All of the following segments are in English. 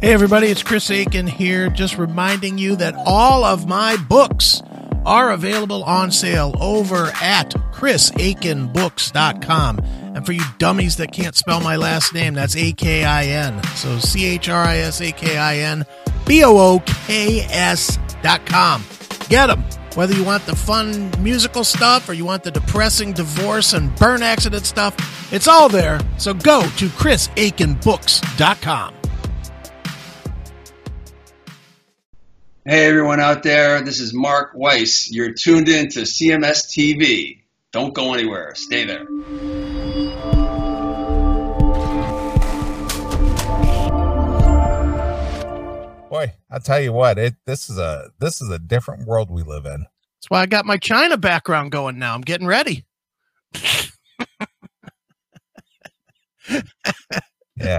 Hey, everybody, it's Chris Akin here, just reminding you that all of my books are available on sale over at chrisakinbooks.com. And for you dummies that can't spell my last name, that's A K I N. So C H R I S A K I N B O O K S dot com. Get them. Whether you want the fun musical stuff or you want the depressing divorce and burn accident stuff, it's all there. So go to chrisakinbooks.com. Hey everyone out there, this is Mark Weiss. You're tuned in to CMS TV. Don't go anywhere. Stay there. Boy, I tell you what, it this is a this is a different world we live in. That's why I got my China background going now. I'm getting ready. Yeah,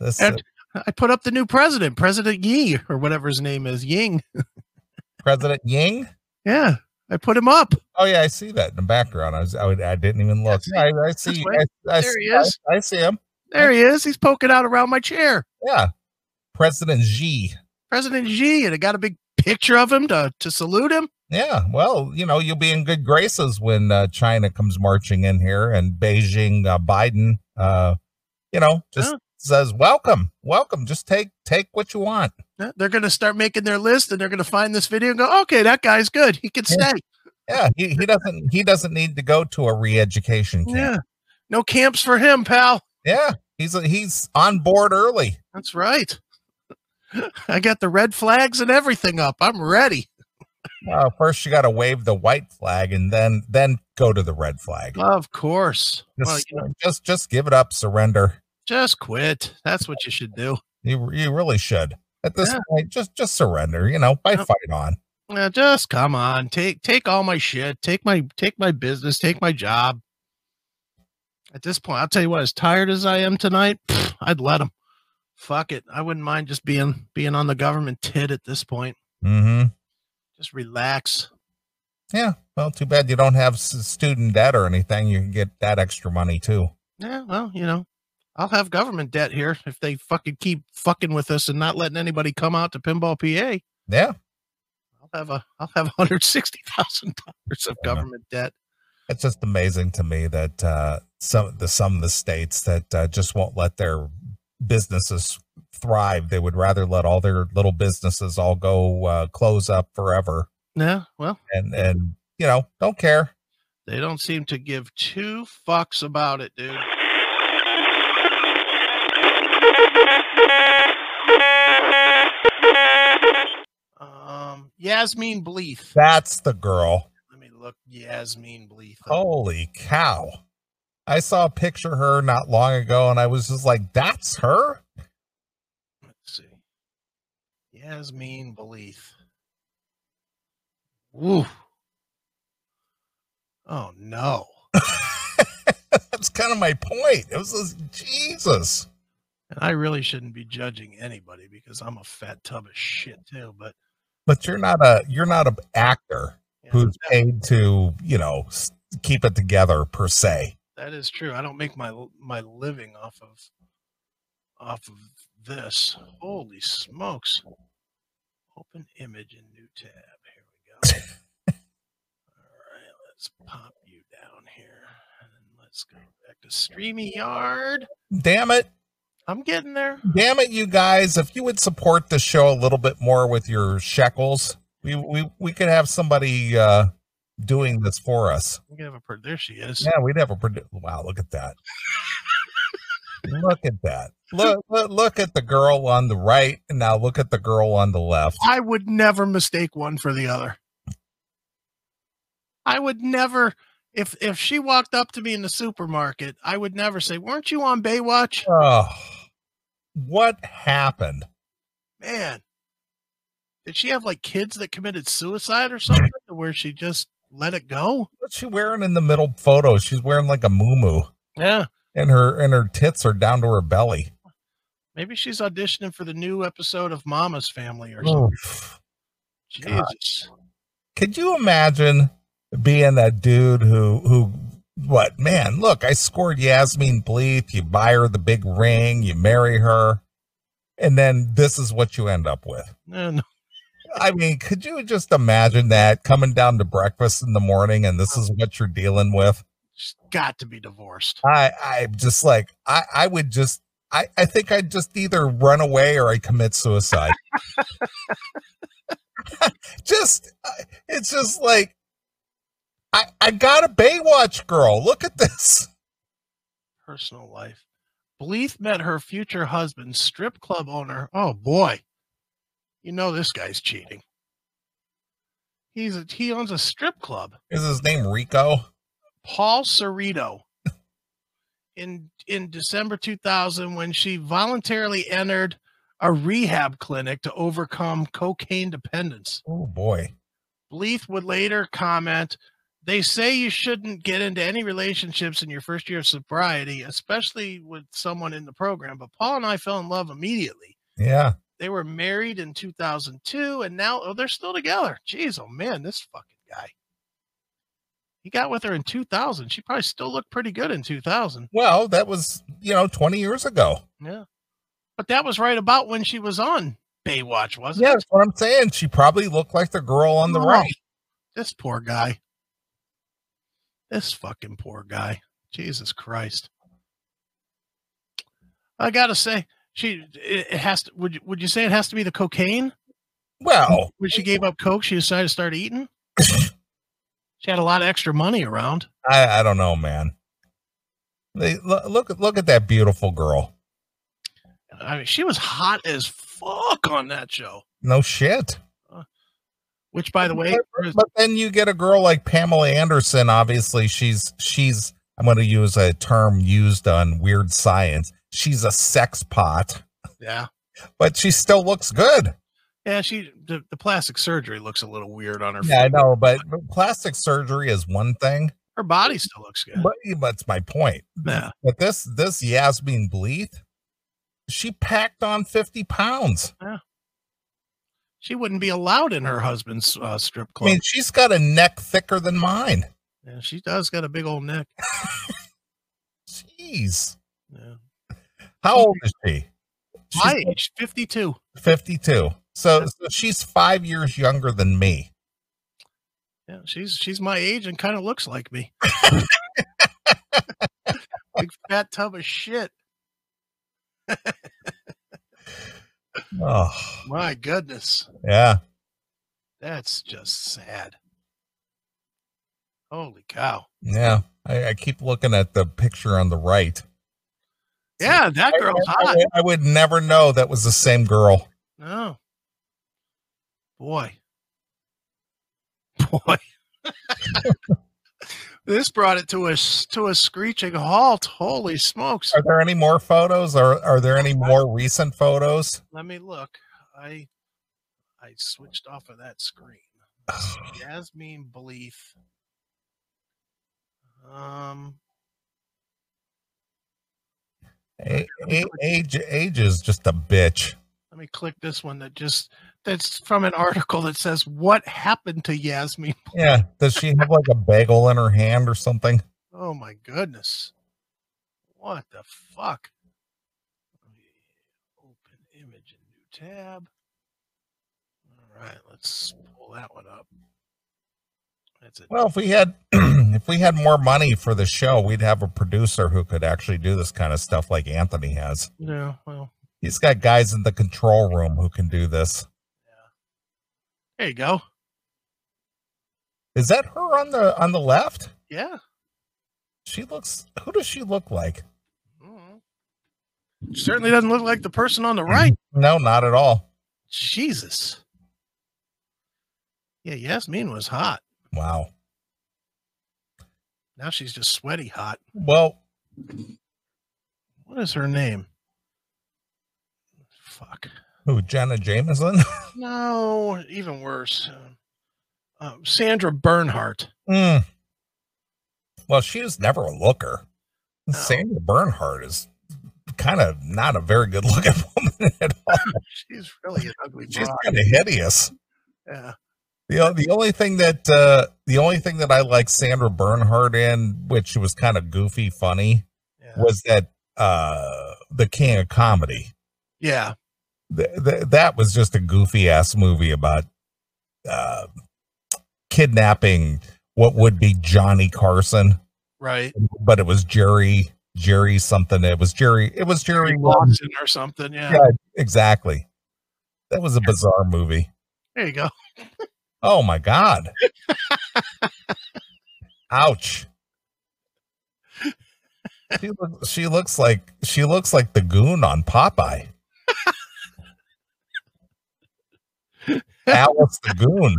this And I put up the new president, President Yi, or whatever his name is, Ying. President Ying. Yeah, I put him up. Oh yeah, I see that in the background. I was I, I didn't even look. Yeah, I, I see. I, I, There he I- is. I, see him. There he is. He's poking out around my chair. Yeah, President Xi. President Xi, and I got a big picture of him to, to salute him. Yeah, well, you know, you'll be in good graces when uh, China comes marching in here and Beijing, uh, Biden, uh, you know, just. Says welcome, welcome. Just take take what you want. They're going to start making their list and they're going to find this video and go, okay, that guy's good. He can stay. Yeah, he, he doesn't he doesn't need to go to a re-education camp. Yeah. No camps for him, pal. Yeah, he's he's on board early. That's right. I got the red flags and everything up. I'm ready. Uh, first, you got to wave the white flag, and then then go to the red flag. Of course. Well, you know, just just give it up, surrender. Just quit. That's what you should do. You you really should. At this Yeah. point, just just surrender. You know, by Yep. fight on. Yeah, just come on. Take take all my shit. Take my take my business. Take my job. At this point, I'll tell you what. As tired as I am tonight, pff, I'd let him. Fuck it. I wouldn't mind just being being on the government tit at this point. Mm-hmm. Just relax. Yeah. Well, too bad you don't have student debt or anything. You can get that extra money too. Yeah. Well, you know, I'll have government debt here if they fucking keep fucking with us and not letting anybody come out to Pinball PA. Yeah. I'll have a I'll have one hundred sixty thousand dollars of government debt. It's just amazing to me that uh, some the some of the states that uh, just won't let their businesses thrive. They would rather let all their little businesses all go uh, close up forever, Yeah. Well, and and you know don't care. they don't seem to give two fucks about it, dude. Yasmin Bleeth. That's the girl. Let me look Yasmin Bleeth. up. Holy cow! I saw a picture of her not long ago, and I was just like, "That's her." Let's see. Yasmin Bleeth. Ooh. Oh no. That's kind of my point. It was just, Jesus. And I really shouldn't be judging anybody because I'm a fat tub of shit too. But But you're not a you're not an actor yeah, who's paid to you know keep it together per se. that is true. I don't make my my living off of off of this. Holy smokes! Open image in new tab. Here we go. All right, let's pop you down here, and then let's go back to StreamYard. Damn it. I'm getting there. Damn it, you guys! If you would support the show a little bit more with your shekels, we we we could have somebody uh doing this for us. We can have a pro- there. She is. Yeah, we'd have a produ- wow. Look at that. look at that. Look, look look at the girl on the right, and now look at the girl on the left. I would never mistake one for the other. I would never if if she walked up to me in the supermarket, I would never say, "Weren't you on Baywatch?" Oh, what happened? Man, did she have like kids that committed suicide or something, where she just let it go? What's she wearing in the middle photo? She's wearing like a moo Yeah, and her and her tits are down to her belly. maybe she's auditioning for the new episode of Mama's Family or something. Oof. Jesus, Could you imagine being that dude who who what man? Look, I scored Yasmin Bleeth. You buy her the big ring, you marry her, and then this is what you end up with. No, no. I mean, could you just imagine that coming down to breakfast in the morning and this is what you're dealing with? She's got to be divorced. I I'm just like I I would just I I think I'd just either run away or I commit suicide. just uh, it's just like I I got a Baywatch girl. Look at this. Personal life. Bleeth met her future husband, strip club owner. Oh boy. You know this guy's cheating. He's a, he owns a strip club. Is his name Rico? Paul Cerrito. In in December 2000 when she voluntarily entered a rehab clinic to overcome cocaine dependence. Oh boy. Bleeth would later comment, they say you shouldn't get into any relationships in your first year of sobriety, especially with someone in the program. But Paul and I fell in love immediately. Yeah. They were married in 2002 and now oh, they're still together. Jeez, oh man, this fucking guy. He got with her in 2000. She probably still looked pretty good in 2000. Well, that was, you know, 20 years ago. Yeah. But that was right about when she was on Baywatch, wasn't Yeah, it? that's what I'm saying. She probably looked like the girl on the Oh. right. This poor guy. This fucking poor guy. Jesus Christ. I gotta say, she it, has to would you would you say it has to be the cocaine? Well, When she gave up coke, she decided to start eating? she had a lot of extra money around. I, I don't know, man. They look look look at that beautiful girl. I mean, she was hot as fuck on that show. No shit. Which by the way, But then you get a girl like Pamela Anderson. Obviously, she's she's. I'm going to use a term used on Weird Science. She's a sex pot, yeah. but she still looks good. Yeah, she the, the plastic surgery looks a little weird on her. Yeah, I know, but but plastic surgery is one thing. Her body still looks good. But that's my point. Yeah. But this this Yasmin Bleeth, she packed on 50 pounds. She wouldn't be allowed in her husband's uh, strip club. I mean, she's got a neck thicker than mine. yeah, she does got a big old neck. Jeez. Yeah. How old is she? My age, 52. 52. So, so she's five years younger than me. Yeah, she's she's my age and kind of looks like me. Big fat tub of shit. Oh, My goodness. yeah. That's just sad. Holy cow. Yeah. I, I keep looking at the picture on the right. Yeah, that girl's I, hot. would- I would never know that was the same girl. No. Boy. Boy. this brought it to a to a screeching halt. Holy smokes. Are there any more photos? Or are there any more recent photos? Let me look. I I switched off of that screen. Jasmine Belief. Um A- a- age, age is just a bitch. let me click this one that just that's from an article that says what happened to Yasmin. Yeah. Does she have like a bagel in her hand or something? Oh my goodness. What the fuck? Open image in new tab. All right, let's pull that one up. That's it. Well, if we had if we had more money for the show, we'd have a producer who could actually do this kind of stuff like Anthony has. Yeah, well, He's got guys in the control room who can do this. There you go. Is that her on the on the left? Yeah. She looks who does she look like? Mhm. Certainly doesn't look like the person on the right. No, not at all. Jesus. Yeah, Yasmin was hot. Wow. Now she's just sweaty hot. Well, What is her name? Fuck. Who Jenna Jameson? No, even worse. Uh, uh, Sandra Bernhard. Hmm. Well, she was never a looker. No. Sandra Bernhard is kind of not a very good looking woman at all. She's really an ugly She's kind of hideous. Yeah. The, the only thing that uh, the only thing that I like Sandra Bernhard in, which was kind of goofy, funny, Yeah. was that uh, the King of Comedy. yeah. Th- th- that was just a goofy ass movie about uh, kidnapping what would be Johnny Carson, Right. but it was Jerry Jerry something. It was Jerry. It was Jerry. Watson or something. Yeah. yeah, exactly. That was a bizarre movie. There you go. Oh my god. Ouch. She looks, she looks like she looks like the goon on Popeye. Alice the goon.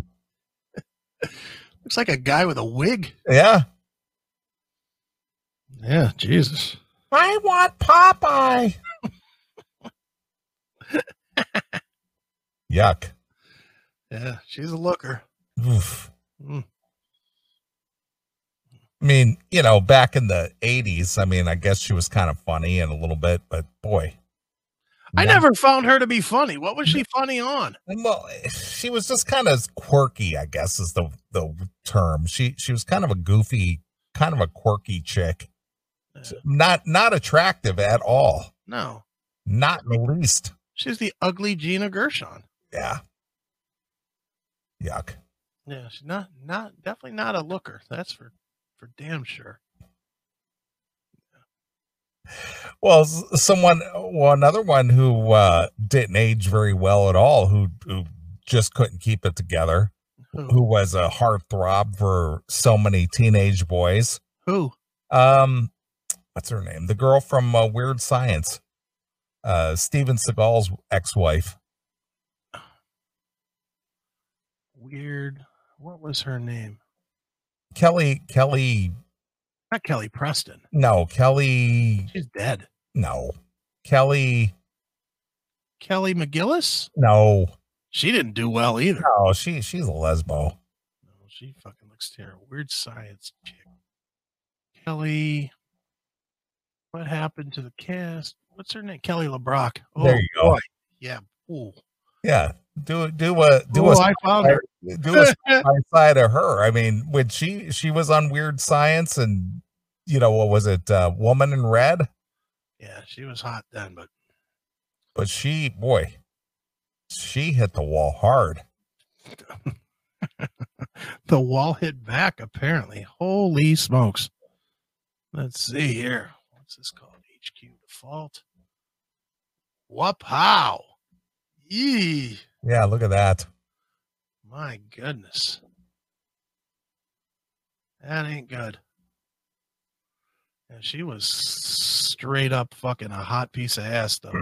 Looks like a guy with a wig. Yeah. Yeah. Jesus. I want Popeye. Yuck. Yeah. She's a looker. Oof. Mm. I mean, you know, back in the 80s, I mean, I guess she was kind of funny and a little bit, but boy. I never found her to be funny. What was she funny on? Well, she was just kind of quirky, I guess is the the term. She she was kind of a goofy, kind of a quirky chick. Not not attractive at all. No. Not in the least. She's the ugly Gina Gershon. Yeah. Yuck. Yeah, she's not not definitely not a looker. That's for for damn sure. Well, someone, well, another one who uh, didn't age very well at all, who who just couldn't keep it together, Who? who was a heartthrob for so many teenage boys. Who? Um, what's her name? The girl from uh, Weird Science, uh, Steven Seagal's ex-wife. Weird. What was her name? Kelly. Kelly. Not Kelly Preston. No, Kelly. She's dead. No, Kelly. Kelly McGillis? No, She didn't do well either. no, she she's a lesbo. No, she fucking looks terrible. Weird science chick. Kelly. What happened to the cast? What's her name? Kelly LeBrock. Oh, There you go. boy. Yeah. Ooh. Yeah, do do a do Ooh, a I found her. do a side side of her. I mean, when she she was on Weird Science and you know what was it, uh, Woman in Red? yeah, she was hot then, but But she, boy, she hit the wall hard. the wall hit back apparently. Holy smokes. Let's see here. What's this called? HQ default. Whoop how. Yee. Yeah, look at that. My goodness. That ain't good. And she was straight up fucking a hot piece of ass though.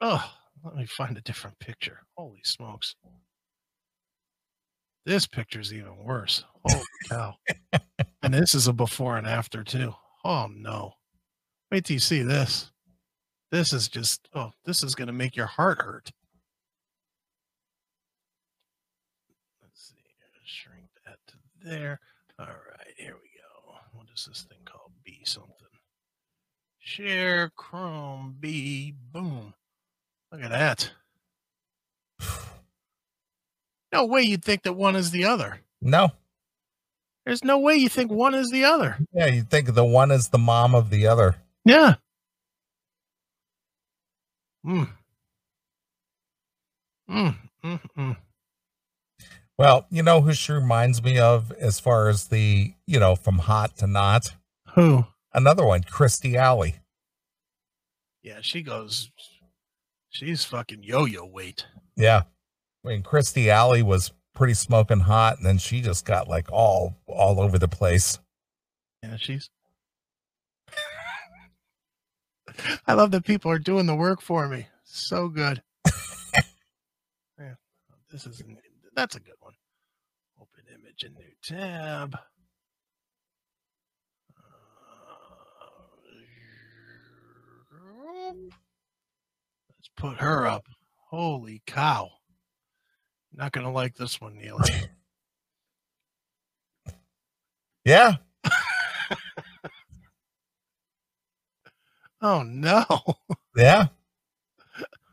oh, let me find a different picture. Holy smokes. This picture's even worse. Holy cow. and this is a before and after too. Oh no. Wait till you see this. This is just oh, this is gonna make your heart hurt. Let's see. Shrink that to there. All right, here we go. What is this thing called? B something. Share Chrome B. Boom. Look at that. No way you'd think that one is the other. No, There's no way you think one is the other. yeah, you think the one is the mom of the other. Yeah. Mm. Mm, mm, mm. Well, you know who she reminds me of as far as the, you know, from hot to not? Who? Another one, Kirstie Alley. Yeah, she goes. She's fucking yo-yo weight. Yeah. I mean, Kirstie Alley was pretty smoking hot, and then she just got like all all over the place. Yeah, she's. I love that people are doing the work for me. So good. yeah, this is that's a good one. Open image in new tab. Uh, Let's put her up. Holy cow! Not gonna like this one, Neil. Yeah. Oh no! Yeah.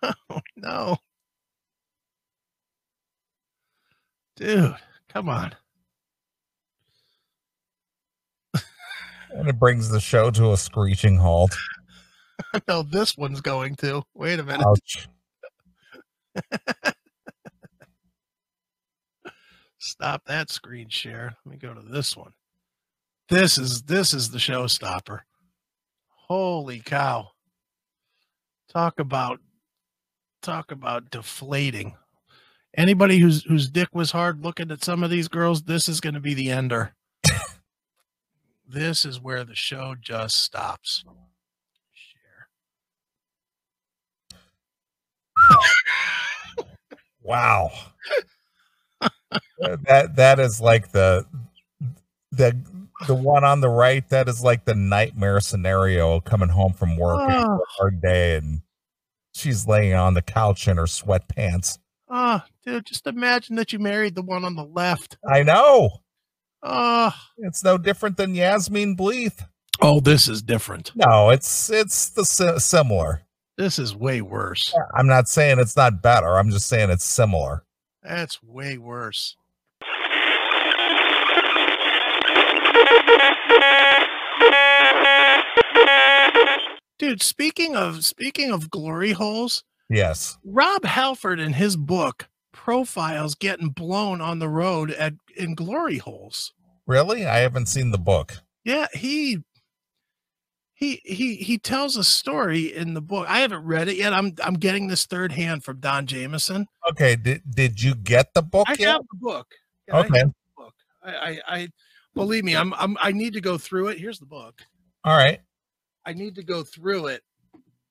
Oh no. Dude, come on. And it brings the show to a screeching halt. Know this one's going to. Wait a minute. Ouch. Stop that screen share. Let me go to this one. This is this is the showstopper. Holy cow. Talk about talk about deflating. Anybody whose whose dick was hard looking at some of these girls, this is going to be the ender. this is where the show just stops. Share. Wow. that that is like the the the one on the right that is like the nightmare scenario coming home from work after Oh. a hard day and she's laying on the couch in her sweatpants. Oh, dude, just imagine that you married the one on the left. I know. Oh, It's no different than Yasmin Bleeth. oh, this is different. No, it's it's the similar. This is way worse. I'm not saying it's not better. I'm just saying it's similar. That's way worse. Dude, speaking of speaking of glory holes, Yes. Rob Halford in his book profiles getting blown on the road at in glory holes. Really? I haven't seen the book. Yeah, he he he he tells a story in the book. I haven't read it yet. I'm I'm getting this third hand from Don Jamieson. Okay. Did did you get the book I yet? have the book. Yeah, Okay. have the book. I, I I believe me, I'm I'm I need to go through it. Here's the book. All right. I need to go through it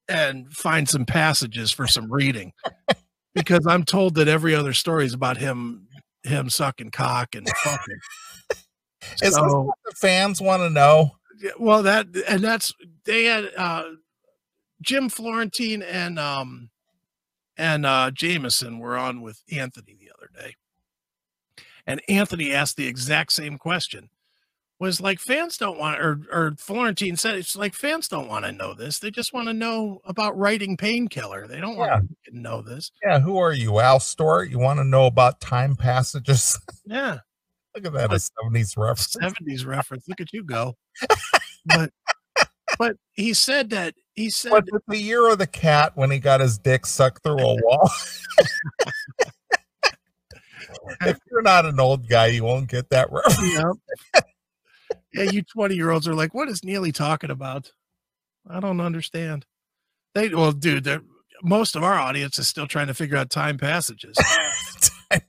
and find some passages for some reading. because I'm told that every other story is about him him sucking cock and fucking. Is this what the fans want to know? Well that and that's they had uh jim florentine and um and uh jamieson were on with anthony the other day and anthony asked the exact same question was like fans don't want or or florentine said it's like fans don't want to know this they just want to know about writing painkiller they don't Yeah. want to know this Yeah. Who are you, Al Stewart? You want to know about time passages? yeah Look at that, a 70s reference. 70s reference look at you go but but he said that he said Was it the year of the cat when he got his dick sucked through a wall? if you're not an old guy, you won't get that reference. Yep. Yeah, you 20 year olds are like, what is Neely talking about? I don't understand. They, well, dude, they're, most of our audience is still trying to figure out time passages.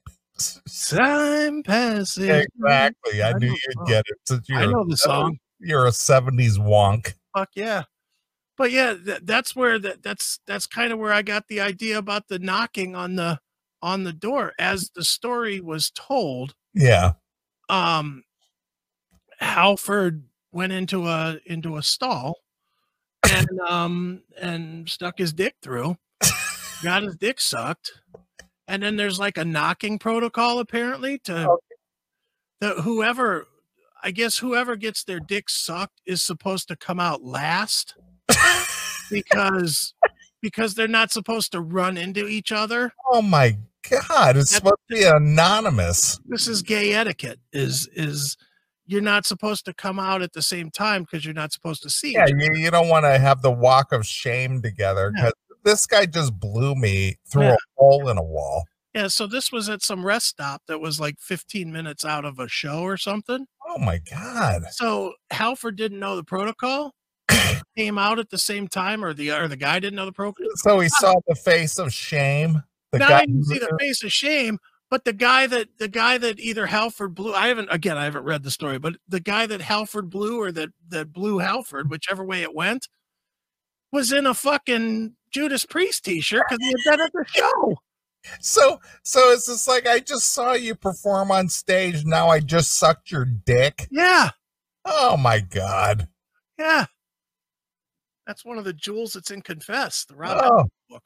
time passes. exactly. I I knew you'd get it. Since you're, I know the song. You're a 70s wonk. Fuck yeah. But yeah, that, that's where that that's that's kind of where I got the idea about the knocking on the on the door as the story was told. Yeah. um Halford went into a into a stall and um and stuck his dick through, got his dick sucked, and then there's like a knocking protocol apparently to Okay. that whoever I guess whoever gets their dick sucked is supposed to come out last because because they're not supposed to run into each other. Oh my God. It's That's- supposed to be anonymous. this is gay etiquette is is you're not supposed to come out at the same time because you're not supposed to see Yeah. You, you don't want to have the walk of shame together Yeah. because this guy just blew me through Yeah. a hole in a wall. yeah so this was at some rest stop that was like 15 minutes out of a show or something Oh my God. so halford didn't know the protocol came out at the same time or the or the guy didn't know the protocol So he saw the face of shame. The now guy didn't see the face of shame but the guy that the guy that either halford blew i haven't again i haven't read the story but the guy that halford blew or that that blew halford whichever way it went was in a fucking judas priest t-shirt because he had been at the show So so it's just like I just saw you perform on stage. Now I just sucked your dick. yeah Oh my God. yeah that's one of the jewels that's in confess the rob Oh, book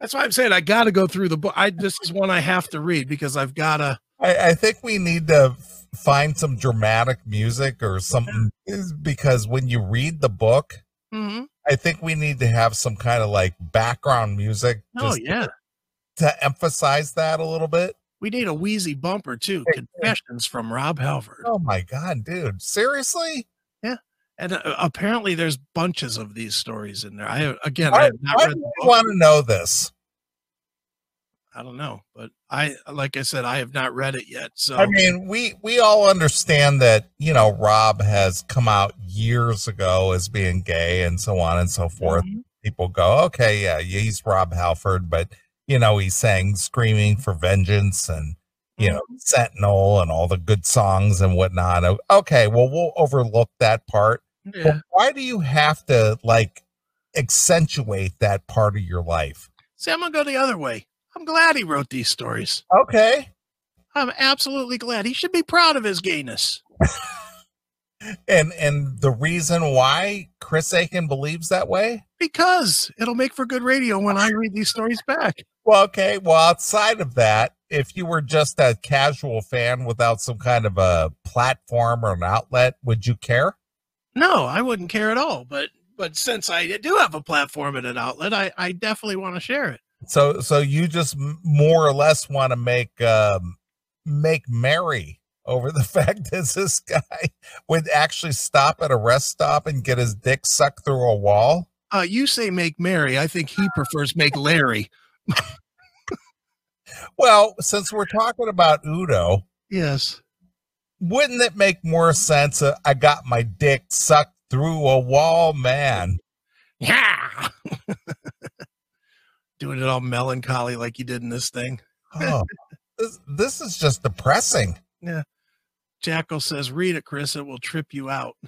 that's why i'm saying i gotta go through the book i this is one i have to read because i've gotta I, I think we need to find some dramatic music or something because when you read the book, Mhm. I think we need to have some kind of like background music oh yeah to emphasize that a little bit. we need a wheezy bumper too Hey, hey. confessions from rob halford Oh my God, dude. Seriously? And uh, apparently there's bunches of these stories in there i again i Why, have not read you want to know this? I don't know, but I like I said, I have not read it yet. So I mean, we we all understand that you know Rob has come out years ago as being gay and so on and so forth. Mhm. People go, okay, yeah, yeah, he's Rob Halford, but you know he sang "Screaming for Vengeance" and you know Sentinel and all the good songs and whatnot. Okay, well we'll overlook that part. Yeah. why do you have to like accentuate that part of your life? See, I'm gonna go the other way. I'm glad he wrote these stories. Okay. I'm absolutely glad. He should be proud of his gayness. And and the reason why Chris Akin believes that way? Because it'll make for good radio when I read these stories back. Well, okay. Well, outside of that, if you were just a casual fan without some kind of a platform or an outlet, would you care? No, I wouldn't care at all. But but since I do have a platform and an outlet, I, I definitely want to share it. So so you just more or less want to make um make merry over the fact that this guy would actually stop at a rest stop and get his dick sucked through a wall? Uh, you say make Mary. I think he prefers make Larry. Well, since we're talking about Udo, Yes. Wouldn't it make more sense? Uh, I got my dick sucked through a wall, man. Yeah. Doing it all melancholy like you did in this thing. Oh, this, this is just depressing. Yeah. Jackal says, read it, Chris. It will trip you out.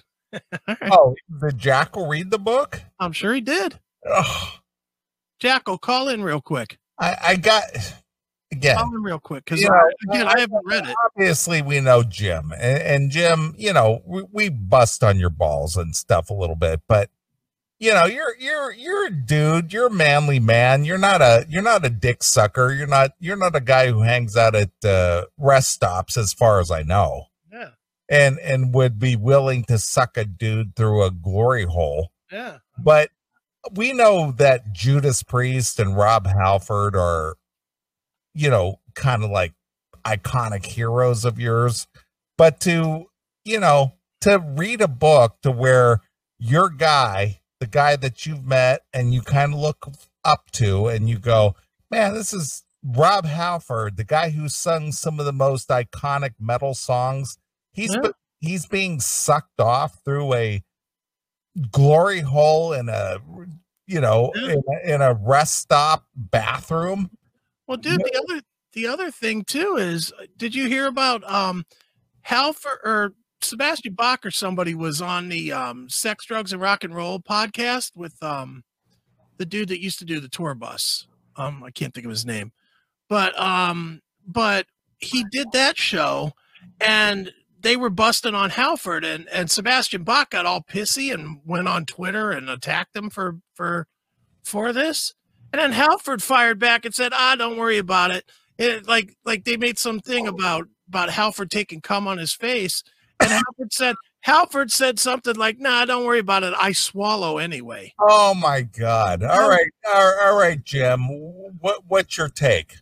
Right. Oh, did Jackal read the book? I'm sure he did. Oh, Jackal, call in real quick. I, I got again. Real quick because you know, again, I haven't read it. Obviously, we know Jim, and, and Jim, you know, we, we bust on your balls and stuff a little bit, but you know, you're you're you're a dude. You're a manly man. You're not a you're not a dick sucker. You're not you're not a guy who hangs out at uh, rest stops, as far as I know, Yeah, and and would be willing to suck a dude through a glory hole. yeah. But we know that Judas Priest and Rob Halford are, you know, kind of like iconic heroes of yours. But to, you know, to read a book to where your guy, the guy that you've met and you kind of look up to, and you go, man, this is Rob Halford, the guy who sung some of the most iconic metal songs. He's Yeah. he's being sucked off through a glory hole in a you know in a, in a rest stop bathroom Well, dude, the other the other thing too is, uh, did you hear about um, Halford or Sebastian Bach or somebody was on the um, Sex, Drugs, and Rock and Roll podcast with um, the dude that used to do the tour bus. Um, I can't think of his name, but um, but he did that show, and they were busting on Halford, and and Sebastian Bach got all pissy and went on Twitter and attacked him for for for this. And then Halford fired back and said, "Ah, don't worry about it." It like like they made some thing about about Halford taking cum on his face, and Halford said Halford said something like, "Nah, don't worry about it. I swallow anyway." oh my god all right all, all right jim what what's your take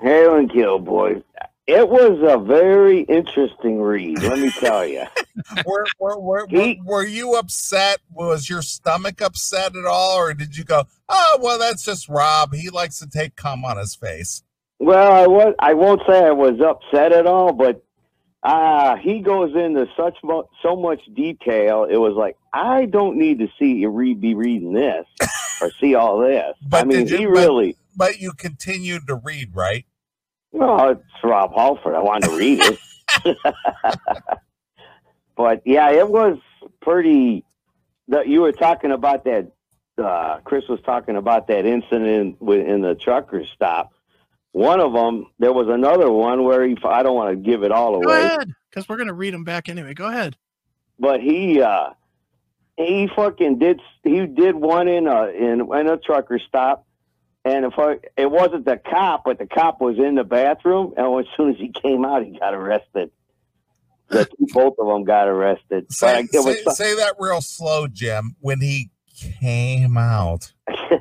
Hail and kill, boys. It was a very interesting read, let me tell you. were, were, were, were, were you upset was your stomach upset at all or did you go oh well that's just rob he likes to take cum on his face Well, I was I won't say I was upset at all, but uh he goes into such mo- so much detail. It was like I don't need to see you read be reading this or see all this. But I mean, you- he but- really. but you continued to read right Well, it's Rob Halford. I wanted to read it. but yeah, it was pretty. That you were talking about that. Uh, Chris was talking about that incident with, in the trucker stop. One of them, there was another one where he. I don't want to give it all Go away, ahead, because we're gonna read them back anyway. Go ahead. but he. uh he fucking did. He did one in a in, in a trucker stop, and if I, it wasn't the cop, but the cop was in the bathroom, and as soon as he came out, he got arrested. The two, both of them got arrested. say, but it was say, say that real slow jim when he came out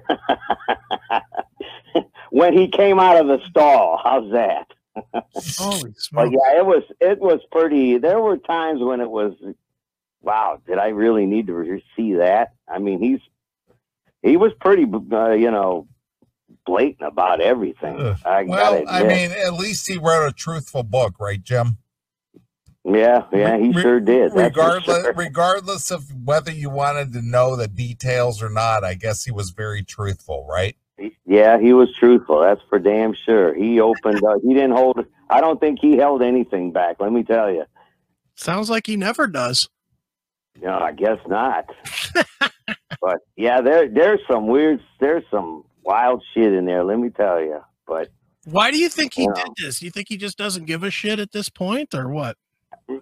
when he came out of the stall. How's that? Holy But yeah, it was it was pretty. There were times when it was, wow, did I really need to re- see that? I mean, he's he was pretty, uh, you know, blatant about everything. I Well, I mean, at least he wrote a truthful book, right, Jim? Yeah, yeah, he Re- sure did. Regardless sure. regardless of whether you wanted to know the details or not i guess he was very truthful right Yeah, he was truthful. That's for damn sure. He opened up. He didn't hold. I don't think he held anything back. Let me tell you. Sounds like he never does. No, I guess not. but yeah, there there's some weird. There's some wild shit in there. Let me tell you. But Why do you think he Yeah. did this? You think he just doesn't give a shit at this point, or what?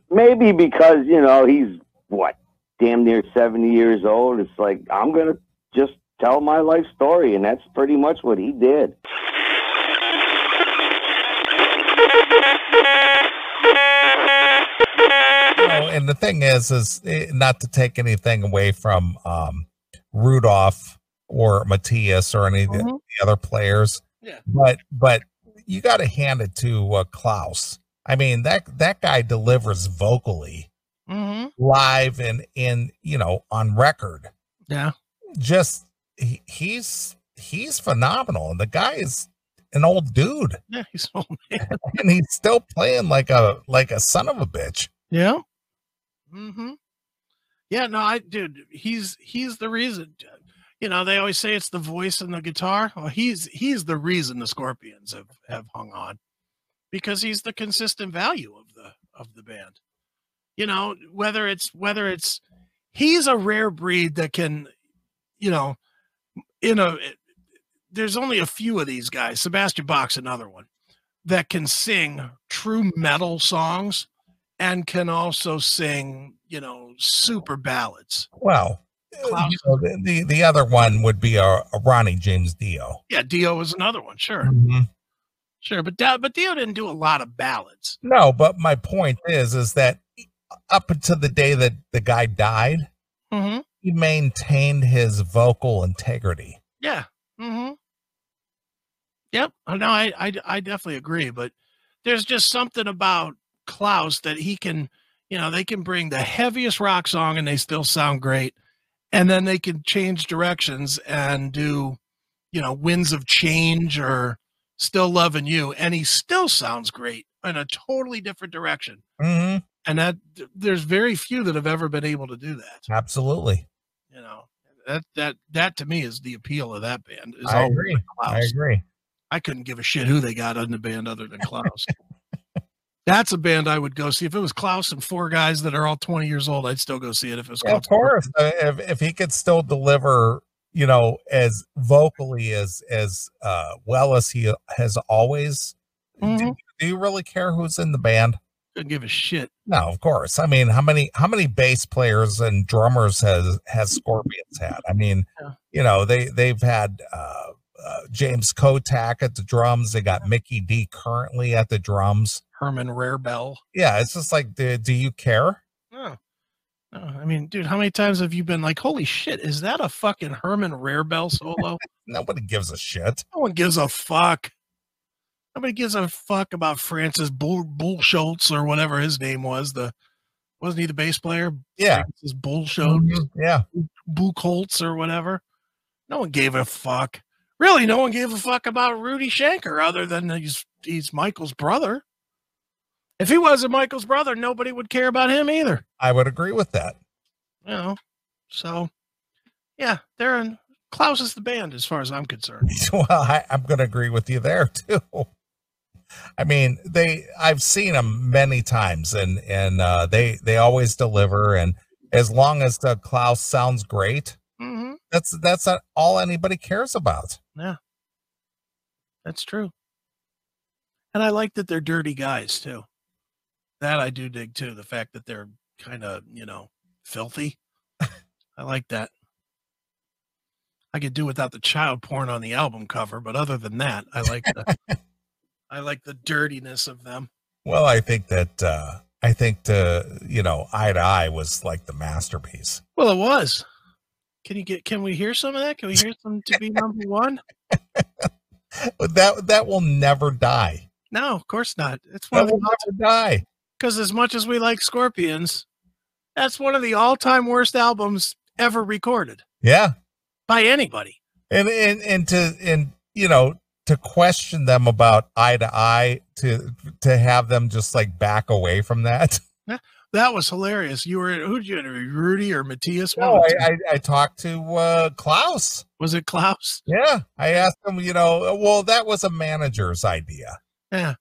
Maybe because you know he's what damn near 70 years old it's like i'm gonna just tell my life story and that's pretty much what he did you know, and the thing is is eh, not to take anything away from um rudolph or matthias or any of the, Mhm. the other players Yeah. but but you got to hand it to uh, klaus i mean that that guy delivers vocally Mm-hmm. live and in you know on record Yeah. just he, he's he's phenomenal and the guy is an old dude Yeah. He's old man. and he's still playing like a like a son of a bitch Yeah. Mm-hmm. Yeah. No, I, dude, he's he's the reason. You know, they always say it's the voice and the guitar. Well, he's he's the reason the Scorpions have have hung on, because he's the consistent value of the of the band. You know, whether it's whether it's he's a rare breed that can, you know, you know, there's only a few of these guys. Sebastian Bach's another one that can sing true metal songs and can also sing, you know, super ballads. well uh, Klaus. you know, the, the the other one would be a, a ronnie james dio Yeah, Dio is another one, sure, Mhm. Sure, but Da- but Dio didn't do a lot of ballads. no but my point is is that up until the day that the guy died Mm-hmm. he maintained his vocal integrity Yeah. Mm-hmm. Yep. Uh, No, I, I I definitely agree, but there's just something about Klaus that he can, you know, they can bring the heaviest rock song and they still sound great, and then they can change directions and do, you know, winds of change or still loving you, and he still sounds great in a totally different direction. hmm And that there's very few that have ever been able to do that. absolutely You know, that that that to me is the appeal of that band. Is i agree i agree I couldn't give a shit who they got in the band other than Klaus. That's a band I would go see. If it was Klaus and four guys that are all 20 years old, I'd still go see it if it was Yeah, called of course. If if he could still deliver, you know, as vocally as as uh, well as he has always, do, Mhm. do you really care who's in the band? Couldn't give a shit. No, of course. I mean, how many how many bass players and drummers has has Scorpions had? I mean, Yeah. you know, they they've had uh, uh, James Kotak at the drums. They got Mikkey Dee currently at the drums. Herman Rarebell. Yeah, it's just like, do, do you care? No. No, I mean, dude, how many times have you been like, holy shit, is that a fucking Herman Rarebell solo? Nobody gives a shit. no one gives a fuck. Nobody gives a fuck about Francis Bull Bullschultz or whatever his name was. The wasn't he the bass player? Yeah, Francis Bullschultz. Mhm. yeah. Buchholz or whatever. No one gave a fuck. Really, no one gave a fuck about Rudy Schenker other than he's he's Michael's brother. If he wasn't Michael's brother, nobody would care about him either. I would agree with that. You know. So yeah, they're in Klaus is the band as far as I'm concerned. well, I, I'm going to agree with you there too. I mean, they I've seen them many times, and and uh, they they always deliver. And as long as the Klaus sounds great, hmm that's that's not all anybody cares about. Yeah, that's true. And I like that they're dirty guys too. That I do dig too. The fact that they're kind of, you know, filthy. I like that. I could do without the child porn on the album cover, but other than that, I like the I like the dirtiness of them. Well, I think that uh, I think to you know eye to eye was like the masterpiece. Well, it was. Can you get can we hear some of that? Can we hear some to be number one? That that will never die. No, of course not. It's one That of will the never die. Because as much as we like Scorpions, that's one of the all-time worst albums ever recorded Yeah. by anybody. and and and to and you know, to question them about eye to eye, to to have them just like back away from that. That was hilarious. You were who'd you interview? Rudy or Matthias? No, I. I, I talked to uh, Klaus. was it Klaus? Yeah, I asked him. You know, well, that was a manager's idea. Yeah.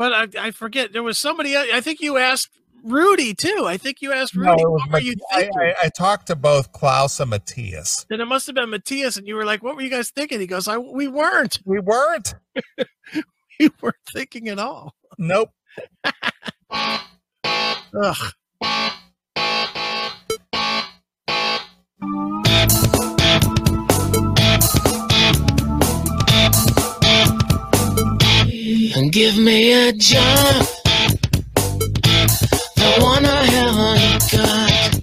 But I, I forget there was somebody I think you asked Rudy too. I think you asked Rudy. was what were you Mat- I, thinking? I, I talked to both Klaus and Matthias. then it must have been Matthias, and you were like, "What were you guys thinking?" He goes, "I we weren't. We weren't. We weren't thinking at all." Nope. Ugh. Give me a job. The one I haven't got.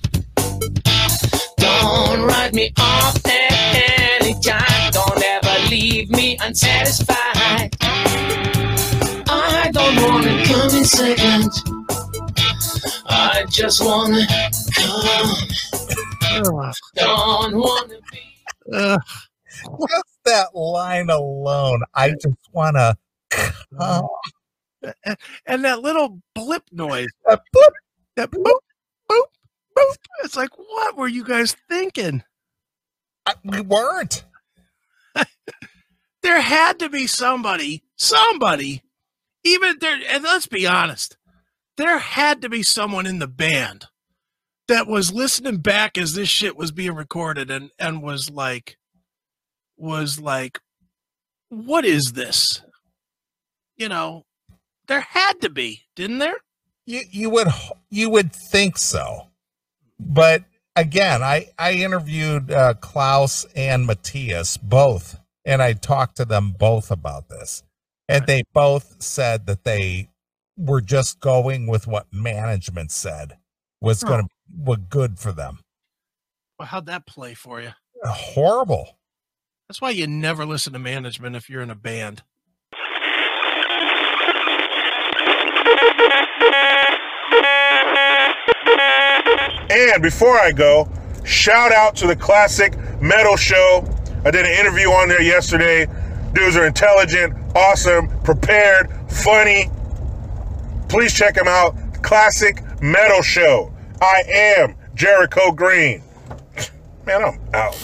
Don't write me off at any time. Don't ever leave me unsatisfied. I don't wanna come in second. I just wanna come. Don't wanna be. Just that line alone. I just want to. Oh, and that little blip noise, that boop. that boop, boop, boop. It's like, what were you guys thinking? I- we weren't. There had to be somebody, somebody, even there. And let's be honest, there had to be someone in the band that was listening back as this shit was being recorded and and was like, was like, what is this? You know, there had to be, didn't there? You you would you would think so, but again, I I interviewed uh, Klaus and Matthias both, and I talked to them both about this, and they both said that they were just going with what management said was Oh. going to was good for them. Well, how'd that play for you? Horrible. That's why you never listen to management if you're in a band. And before I go, shout out to the Classic Metal Show. I did an interview on there yesterday. Dudes are intelligent, awesome, prepared, funny. Please check them out. Classic Metal Show. I am Jericho Green. Man, I'm out.